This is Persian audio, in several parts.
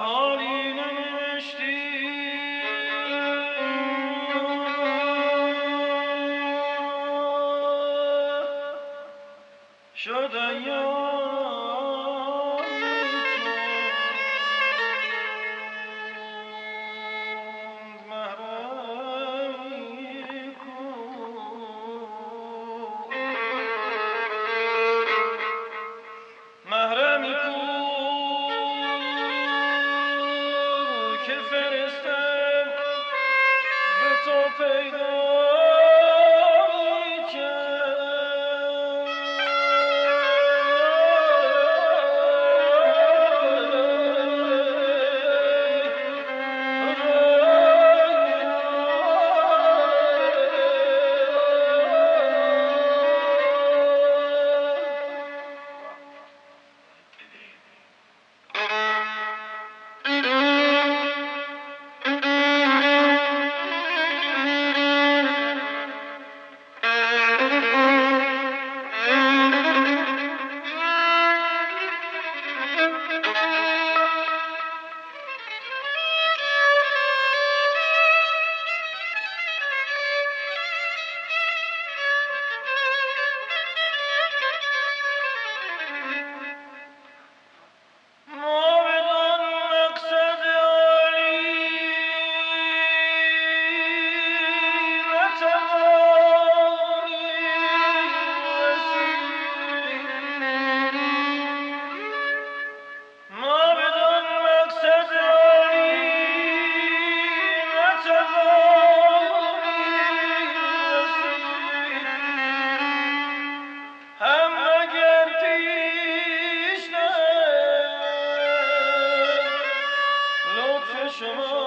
حالی ننوشتی. شما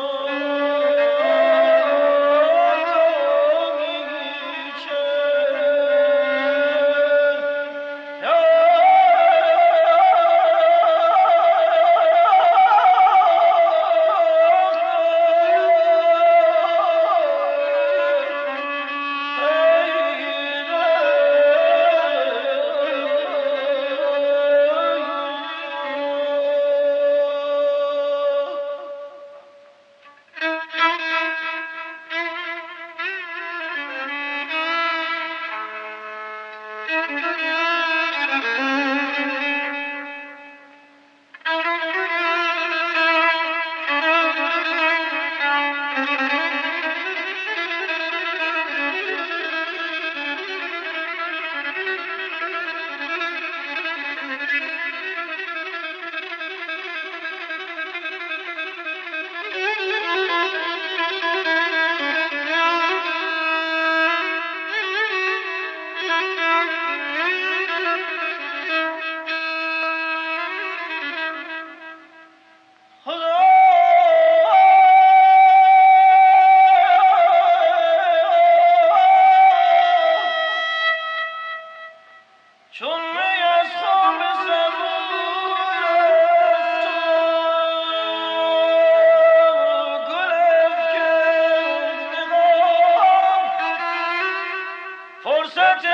for certain.